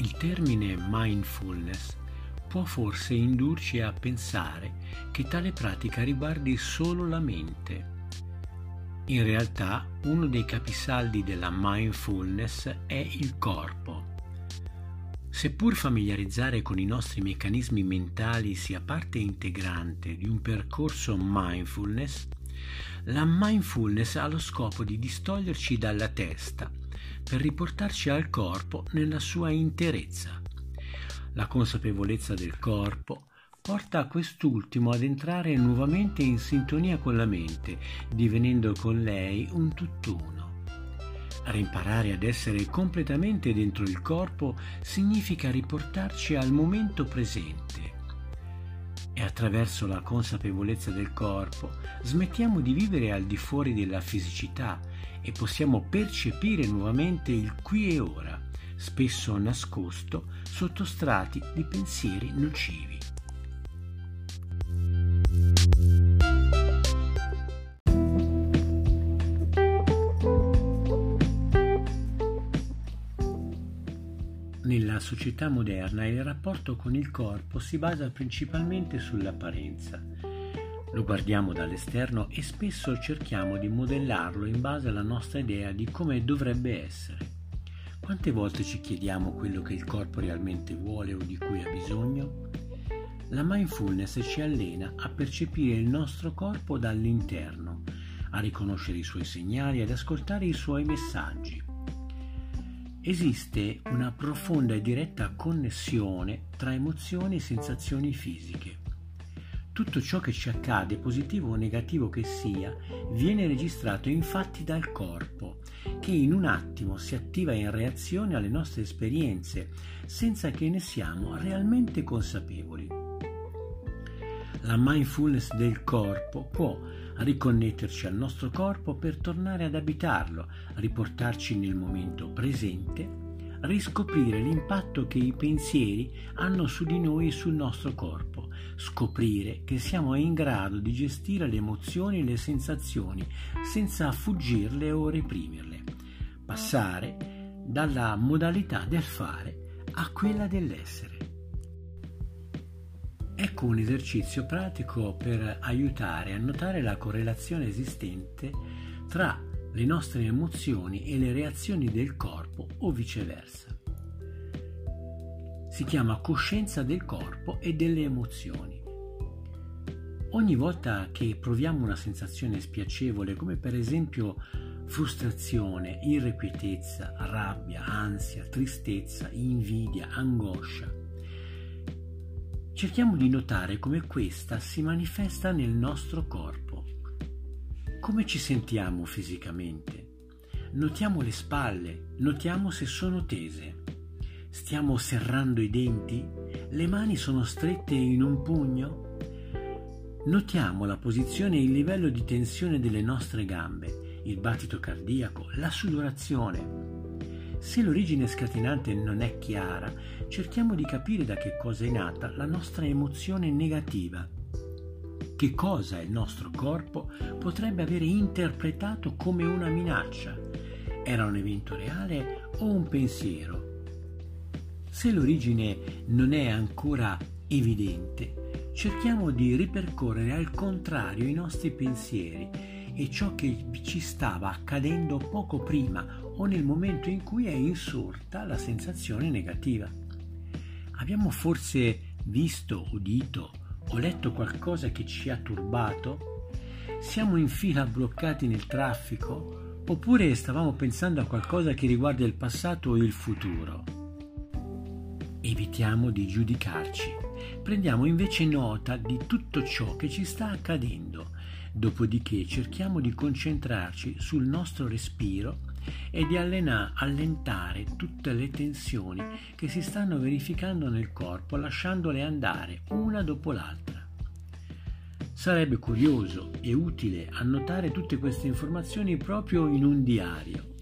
Il termine mindfulness può forse indurci a pensare che tale pratica riguardi solo la mente. In realtà uno dei capisaldi della mindfulness è il corpo. Seppur familiarizzare con i nostri meccanismi mentali sia parte integrante di un percorso mindfulness, la mindfulness ha lo scopo di distoglierci dalla testa per riportarci al corpo nella sua interezza. La consapevolezza del corpo porta quest'ultimo ad entrare nuovamente in sintonia con la mente, divenendo con lei un tutt'uno. Rimparare ad essere completamente dentro il corpo significa riportarci al momento presente. E attraverso la consapevolezza del corpo smettiamo di vivere al di fuori della fisicità e possiamo percepire nuovamente il qui e ora, spesso nascosto sotto strati di pensieri nocivi. Società moderna il rapporto con il corpo si basa principalmente sull'apparenza lo guardiamo dall'esterno e spesso cerchiamo di modellarlo in base alla nostra idea di come dovrebbe essere. Quante volte ci chiediamo quello che il corpo realmente vuole o di cui ha bisogno? La mindfulness ci allena a percepire il nostro corpo dall'interno, a riconoscere i suoi segnali, ad ascoltare i suoi messaggi. Esiste una profonda e diretta connessione tra emozioni e sensazioni fisiche. Tutto ciò che ci accade, positivo o negativo che sia, viene registrato infatti dal corpo, che in un attimo si attiva in reazione alle nostre esperienze, senza che ne siamo realmente consapevoli. La mindfulness del corpo può riconnetterci al nostro corpo per tornare ad abitarlo, riportarci nel momento presente riscoprire l'impatto che i pensieri hanno su di noi e sul nostro corpo, scoprire che siamo in grado di gestire le emozioni e le sensazioni senza fuggirle o reprimerle, passare dalla modalità del fare a quella dell'essere. Ecco un esercizio pratico per aiutare a notare la correlazione esistente tra le nostre emozioni e le reazioni del corpo o viceversa. Si chiama coscienza del corpo e delle emozioni. Ogni volta che proviamo una sensazione spiacevole, come per esempio frustrazione, irrequietezza, rabbia, ansia, tristezza, invidia, angoscia, cerchiamo di notare come questa si manifesta nel nostro corpo come ci sentiamo fisicamente? Notiamo le spalle, notiamo se sono tese. Stiamo serrando i denti? Le mani sono strette in un pugno? Notiamo la posizione e il livello di tensione delle nostre gambe, il battito cardiaco, la sudorazione. Se l'origine scatenante non è chiara, cerchiamo di capire da che cosa è nata la nostra emozione negativa che cosa il nostro corpo potrebbe avere interpretato come una minaccia. Era un evento reale o un pensiero? Se l'origine non è ancora evidente, cerchiamo di ripercorrere al contrario i nostri pensieri e ciò che ci stava accadendo poco prima o nel momento in cui è insorta la sensazione negativa. Abbiamo forse visto, udito ho letto qualcosa che ci ha turbato? Siamo in fila bloccati nel traffico? Oppure stavamo pensando a qualcosa che riguarda il passato o il futuro? Evitiamo di giudicarci, prendiamo invece nota di tutto ciò che ci sta accadendo, dopodiché cerchiamo di concentrarci sul nostro respiro e di allena, allentare tutte le tensioni che si stanno verificando nel corpo lasciandole andare una dopo l'altra. Sarebbe curioso e utile annotare tutte queste informazioni proprio in un diario,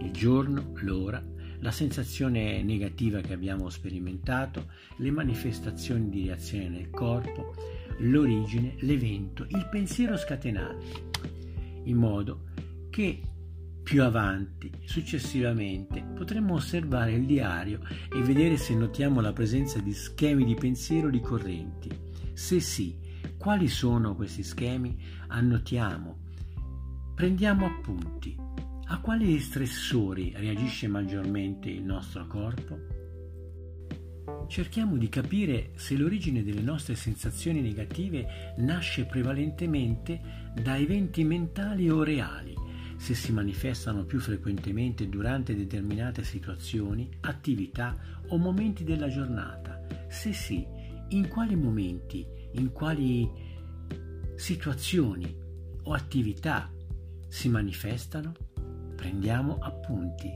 il giorno, l'ora, la sensazione negativa che abbiamo sperimentato, le manifestazioni di reazione nel corpo, l'origine, l'evento, il pensiero scatenato, in modo che Più avanti, successivamente, potremmo osservare il diario e vedere se notiamo la presenza di schemi di pensiero ricorrenti. Se sì, quali sono questi schemi? Annotiamo. Prendiamo appunti. A quali stressori reagisce maggiormente il nostro corpo? cerchiamo di capire se l'origine delle nostre sensazioni negative nasce prevalentemente da eventi mentali o reali, se si manifestano più frequentemente durante determinate situazioni, attività o momenti della giornata. Se sì, in quali momenti, in quali situazioni o attività si manifestano? Prendiamo appunti,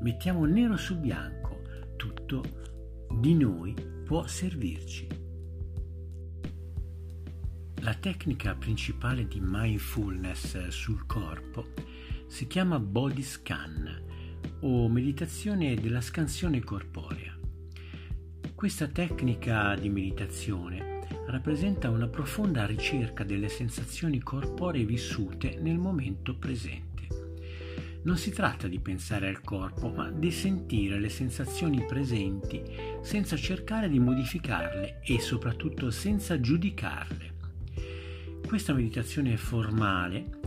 mettiamo nero su bianco tutto di noi può servirci. La tecnica principale di mindfulness sul corpo si chiama body scan o meditazione della scansione corporea. Questa tecnica di meditazione rappresenta una profonda ricerca delle sensazioni corporee vissute nel momento presente. Non si tratta di pensare al corpo, ma di sentire le sensazioni presenti senza cercare di modificarle e soprattutto senza giudicarle. Questa meditazione formale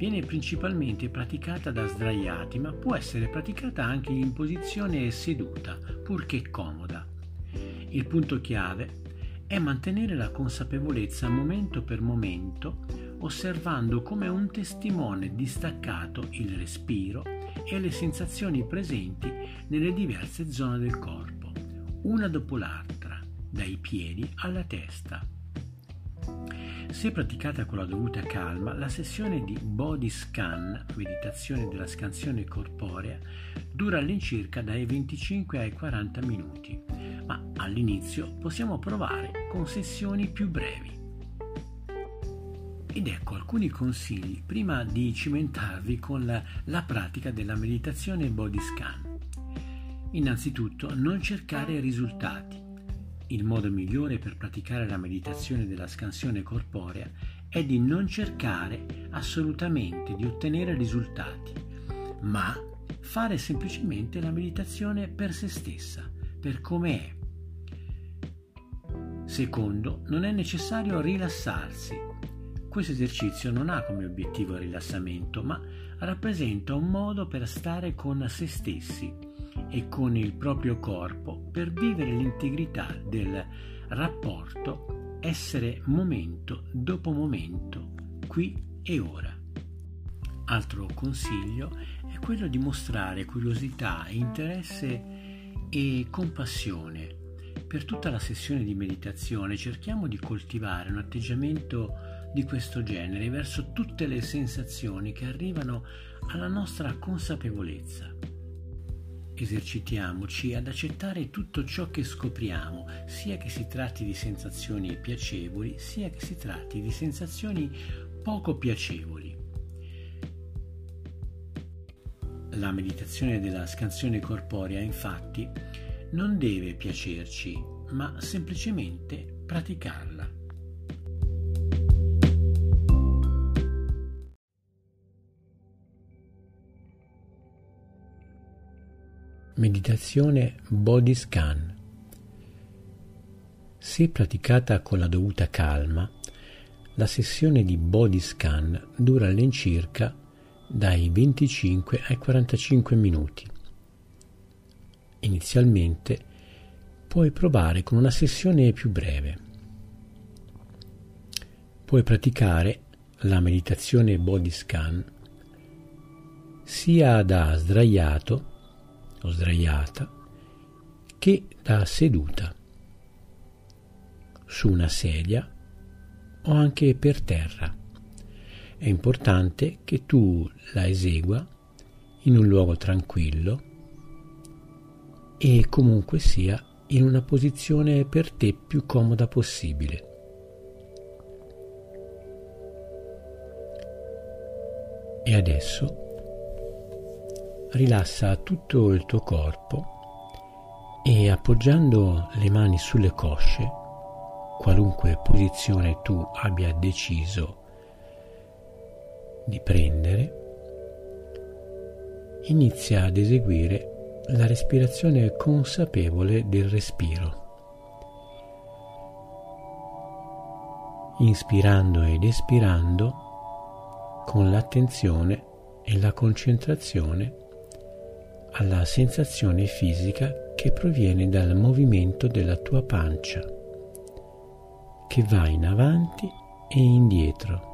viene principalmente praticata da sdraiati, ma può essere praticata anche in posizione seduta, purché comoda. Il punto chiave è mantenere la consapevolezza momento per momento osservando come un testimone distaccato il respiro e le sensazioni presenti nelle diverse zone del corpo, una dopo l'altra, dai piedi alla testa. Se praticata con la dovuta calma, la sessione di body scan, meditazione della scansione corporea, dura all'incirca dai 25 ai 40 minuti, ma all'inizio possiamo provare con sessioni più brevi. Ed ecco alcuni consigli prima di cimentarvi con la, la pratica della meditazione body scan. Innanzitutto, non cercare risultati. Il modo migliore per praticare la meditazione della scansione corporea è di non cercare assolutamente di ottenere risultati, ma fare semplicemente la meditazione per se stessa, per come è. Secondo, non è necessario rilassarsi questo esercizio non ha come obiettivo il rilassamento, ma rappresenta un modo per stare con se stessi e con il proprio corpo per vivere l'integrità del rapporto essere momento dopo momento, qui e ora. Altro consiglio è quello di mostrare curiosità, interesse e compassione. Per tutta la sessione di meditazione cerchiamo di coltivare un atteggiamento di questo genere verso tutte le sensazioni che arrivano alla nostra consapevolezza. Esercitiamoci ad accettare tutto ciò che scopriamo, sia che si tratti di sensazioni piacevoli, sia che si tratti di sensazioni poco piacevoli. La meditazione della scansione corporea, infatti, non deve piacerci, ma semplicemente praticarla. Meditazione body scan. Se praticata con la dovuta calma, la sessione di body scan dura all'incirca dai 25 ai 45 minuti. Inizialmente puoi provare con una sessione più breve. Puoi praticare la meditazione body scan sia da sdraiato o sdraiata che da seduta su una sedia o anche per terra. È importante che tu la esegua in un luogo tranquillo e comunque sia in una posizione per te più comoda possibile. E adesso rilassa tutto il tuo corpo e appoggiando le mani sulle cosce, qualunque posizione tu abbia deciso di prendere, inizia ad eseguire la respirazione consapevole del respiro. Inspirando ed espirando con l'attenzione e la concentrazione alla sensazione fisica che proviene dal movimento della tua pancia, che va in avanti e indietro,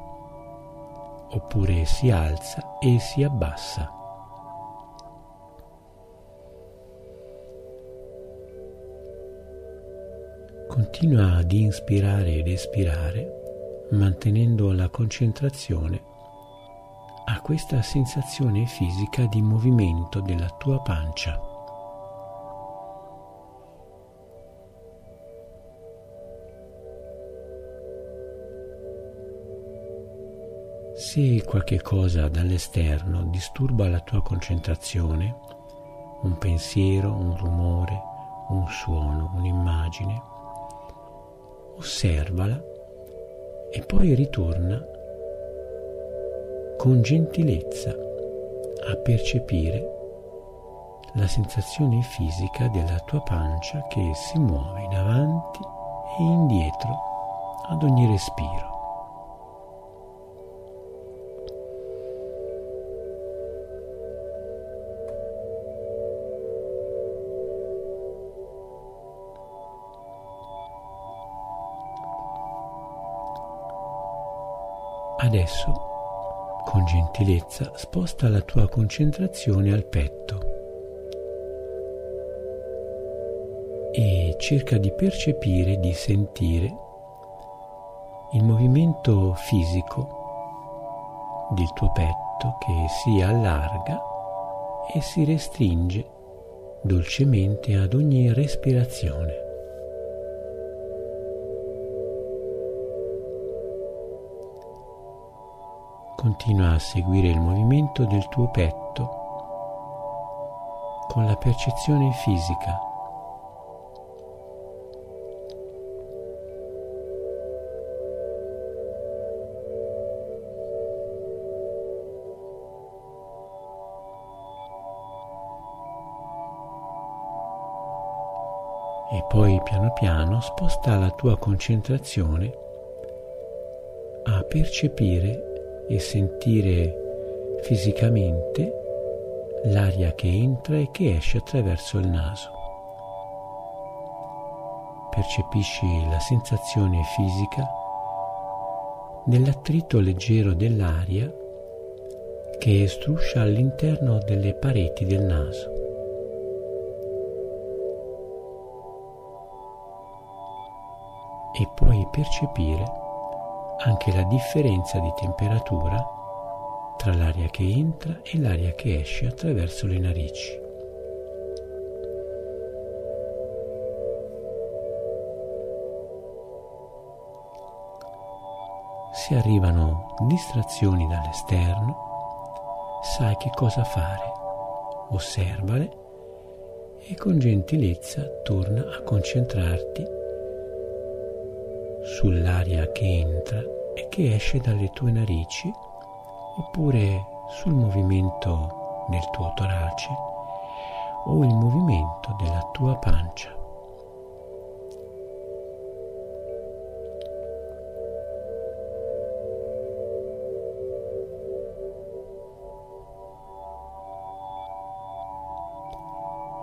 oppure si alza e si abbassa. Continua ad inspirare ed espirare mantenendo la concentrazione a questa sensazione fisica di movimento della tua pancia. Se qualche cosa dall'esterno disturba la tua concentrazione, un pensiero, un rumore, un suono, un'immagine, osservala e poi ritorna con gentilezza a percepire la sensazione fisica della tua pancia che si muove in avanti e indietro ad ogni respiro. Adesso con gentilezza sposta la tua concentrazione al petto e cerca di percepire, di sentire il movimento fisico del tuo petto che si allarga e si restringe dolcemente ad ogni respirazione. Continua a seguire il movimento del tuo petto con la percezione fisica. E poi piano piano sposta la tua concentrazione a percepire e sentire fisicamente l'aria che entra e che esce attraverso il naso. Percepisci la sensazione fisica dell'attrito leggero dell'aria che struscia all'interno delle pareti del naso. E puoi percepire anche la differenza di temperatura tra l'aria che entra e l'aria che esce attraverso le narici. Se arrivano distrazioni dall'esterno, sai che cosa fare. Osservale e con gentilezza torna a concentrarti sull'aria che entra e che esce dalle tue narici oppure sul movimento del tuo torace o il movimento della tua pancia.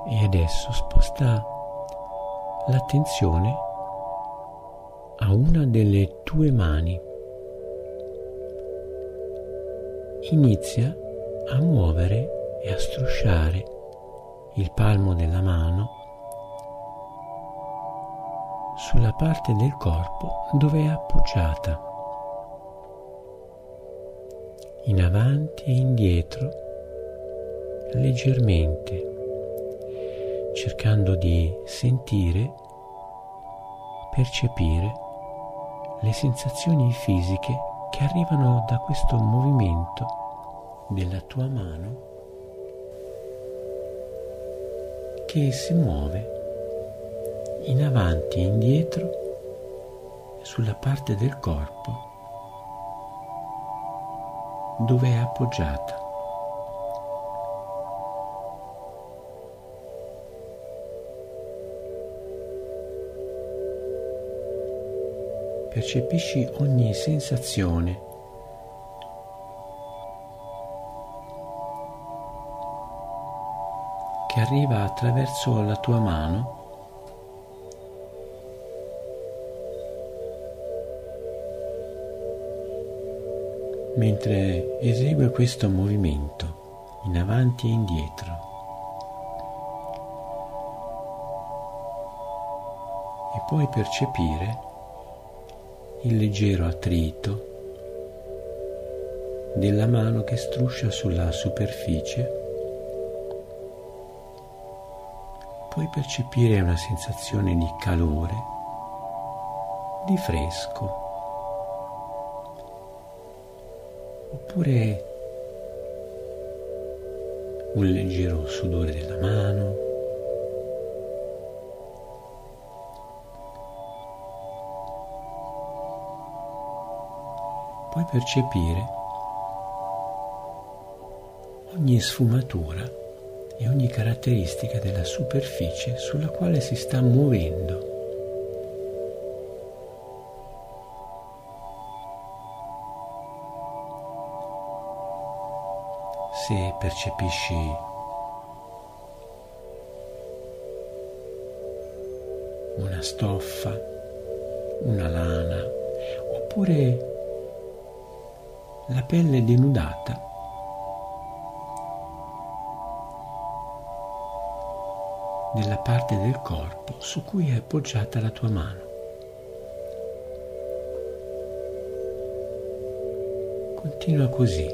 E adesso sposta l'attenzione a una delle tue mani. Inizia a muovere e a strusciare il palmo della mano sulla parte del corpo dove è appoggiata, in avanti e indietro, leggermente, cercando di sentire, percepire le sensazioni fisiche che arrivano da questo movimento della tua mano che si muove in avanti e indietro sulla parte del corpo dove è appoggiata. Percepisci ogni sensazione che arriva attraverso la tua mano mentre esegue questo movimento in avanti e indietro. E puoi percepire il leggero attrito della mano che struscia sulla superficie puoi percepire una sensazione di calore, di fresco, oppure un leggero sudore della mano. Puoi percepire ogni sfumatura e ogni caratteristica della superficie sulla quale si sta muovendo. Se percepisci una stoffa, una lana oppure la pelle denudata nella parte del corpo su cui è appoggiata la tua mano. Continua così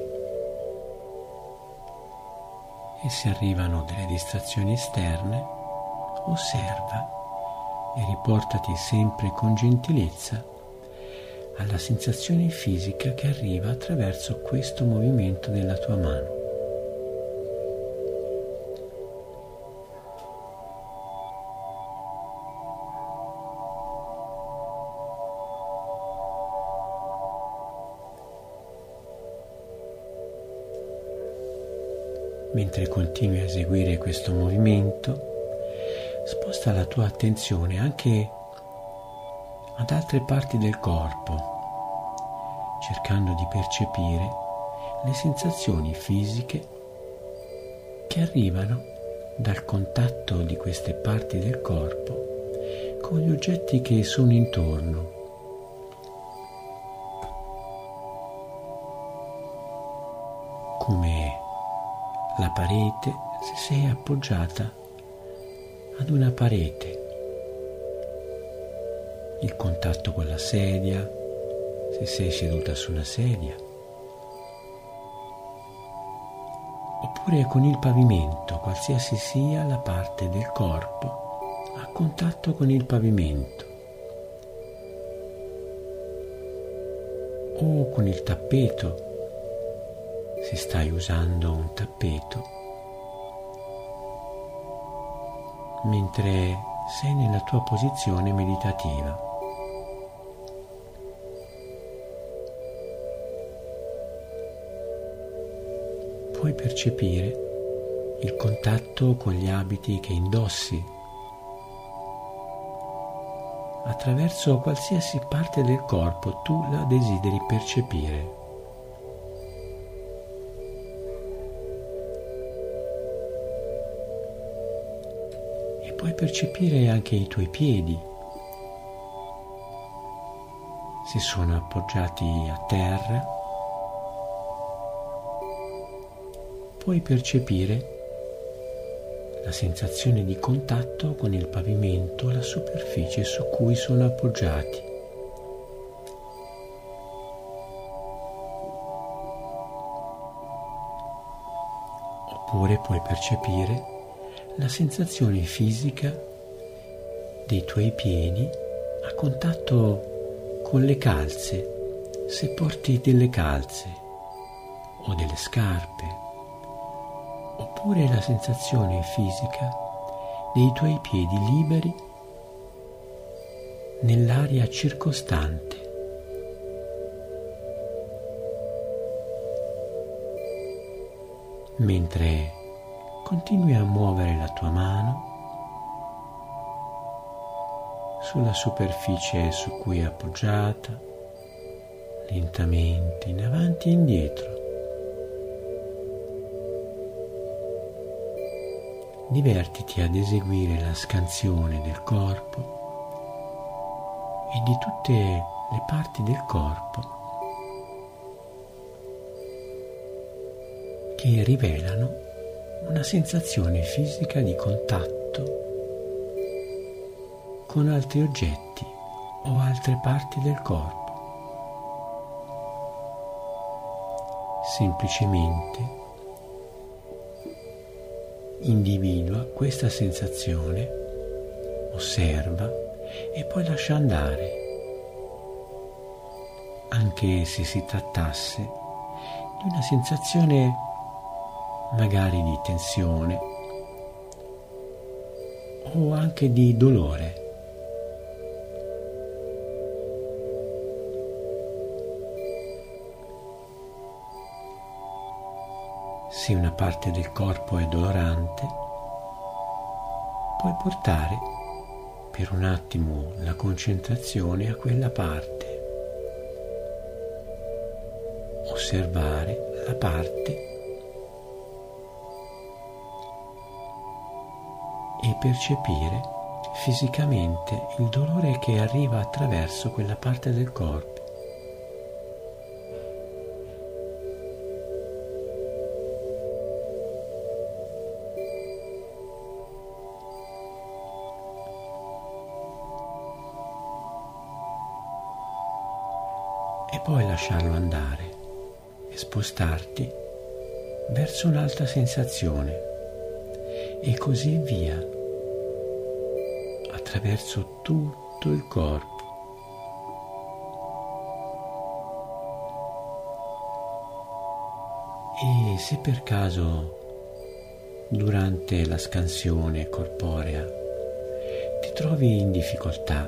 e se arrivano delle distrazioni esterne, osserva e riportati sempre con gentilezza alla sensazione fisica che arriva attraverso questo movimento della tua mano. Mentre continui a eseguire questo movimento, sposta la tua attenzione anche ad altre parti del corpo, cercando di percepire le sensazioni fisiche che arrivano dal contatto di queste parti del corpo con gli oggetti che sono intorno. come la parete se sei appoggiata ad una parete. Il contatto con la sedia, se sei seduta su una sedia. Oppure con il pavimento, qualsiasi sia la parte del corpo, a contatto con il pavimento. O con il tappeto se stai usando un tappeto, mentre sei nella tua posizione meditativa. Puoi percepire il contatto con gli abiti che indossi attraverso qualsiasi parte del corpo tu la desideri percepire. puoi percepire anche i tuoi piedi, se sono appoggiati a terra, puoi percepire la sensazione di contatto con il pavimento, la superficie su cui sono appoggiati. Oppure puoi percepire la sensazione fisica dei tuoi piedi a contatto con le calze, se porti delle calze o delle scarpe, oppure la sensazione fisica dei tuoi piedi liberi nell'aria circostante. Mentre continui a muovere la tua mano sulla superficie su cui è appoggiata, lentamente in avanti e indietro. Divertiti ad eseguire la scansione del corpo e di tutte le parti del corpo che rivelano una sensazione fisica di contatto con altri oggetti o altre parti del corpo. Semplicemente individua questa sensazione, osserva e poi lascia andare, anche se si trattasse di una sensazione magari di tensione o anche di dolore. Se una parte del corpo è dolorante, puoi portare per un attimo la concentrazione a quella parte. Osservare la parte e percepire fisicamente il dolore che arriva attraverso quella parte del corpo. Lasciarlo andare e spostarti verso un'altra sensazione e così via attraverso tutto il corpo. E se per caso durante la scansione corporea ti trovi in difficoltà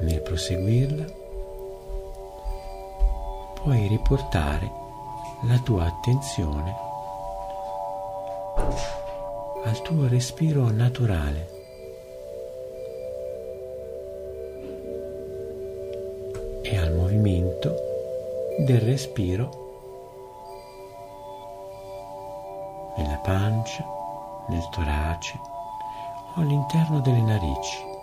nel proseguirla, puoi riportare la tua attenzione al tuo respiro naturale. e al movimento del respiro nella pancia, nel torace o all'interno delle narici.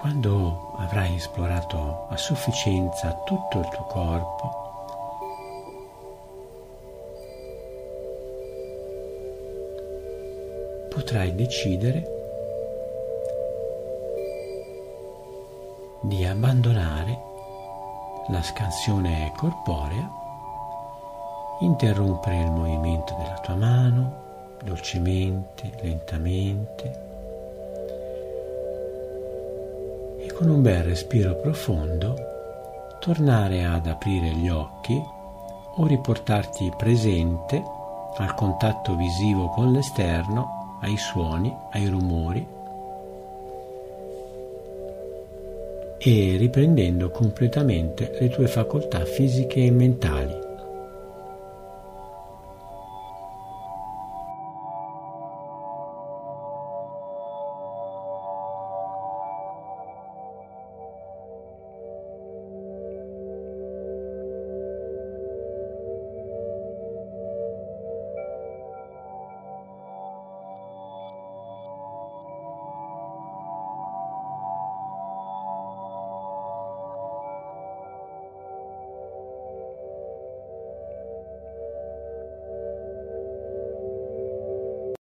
Quando avrai esplorato a sufficienza tutto il tuo corpo, potrai decidere di abbandonare la scansione corporea, interrompere il movimento della tua mano dolcemente, lentamente con un bel respiro profondo tornare ad aprire gli occhi o riportarti presente al contatto visivo con l'esterno, ai suoni, ai rumori e riprendendo completamente le tue facoltà fisiche e mentali.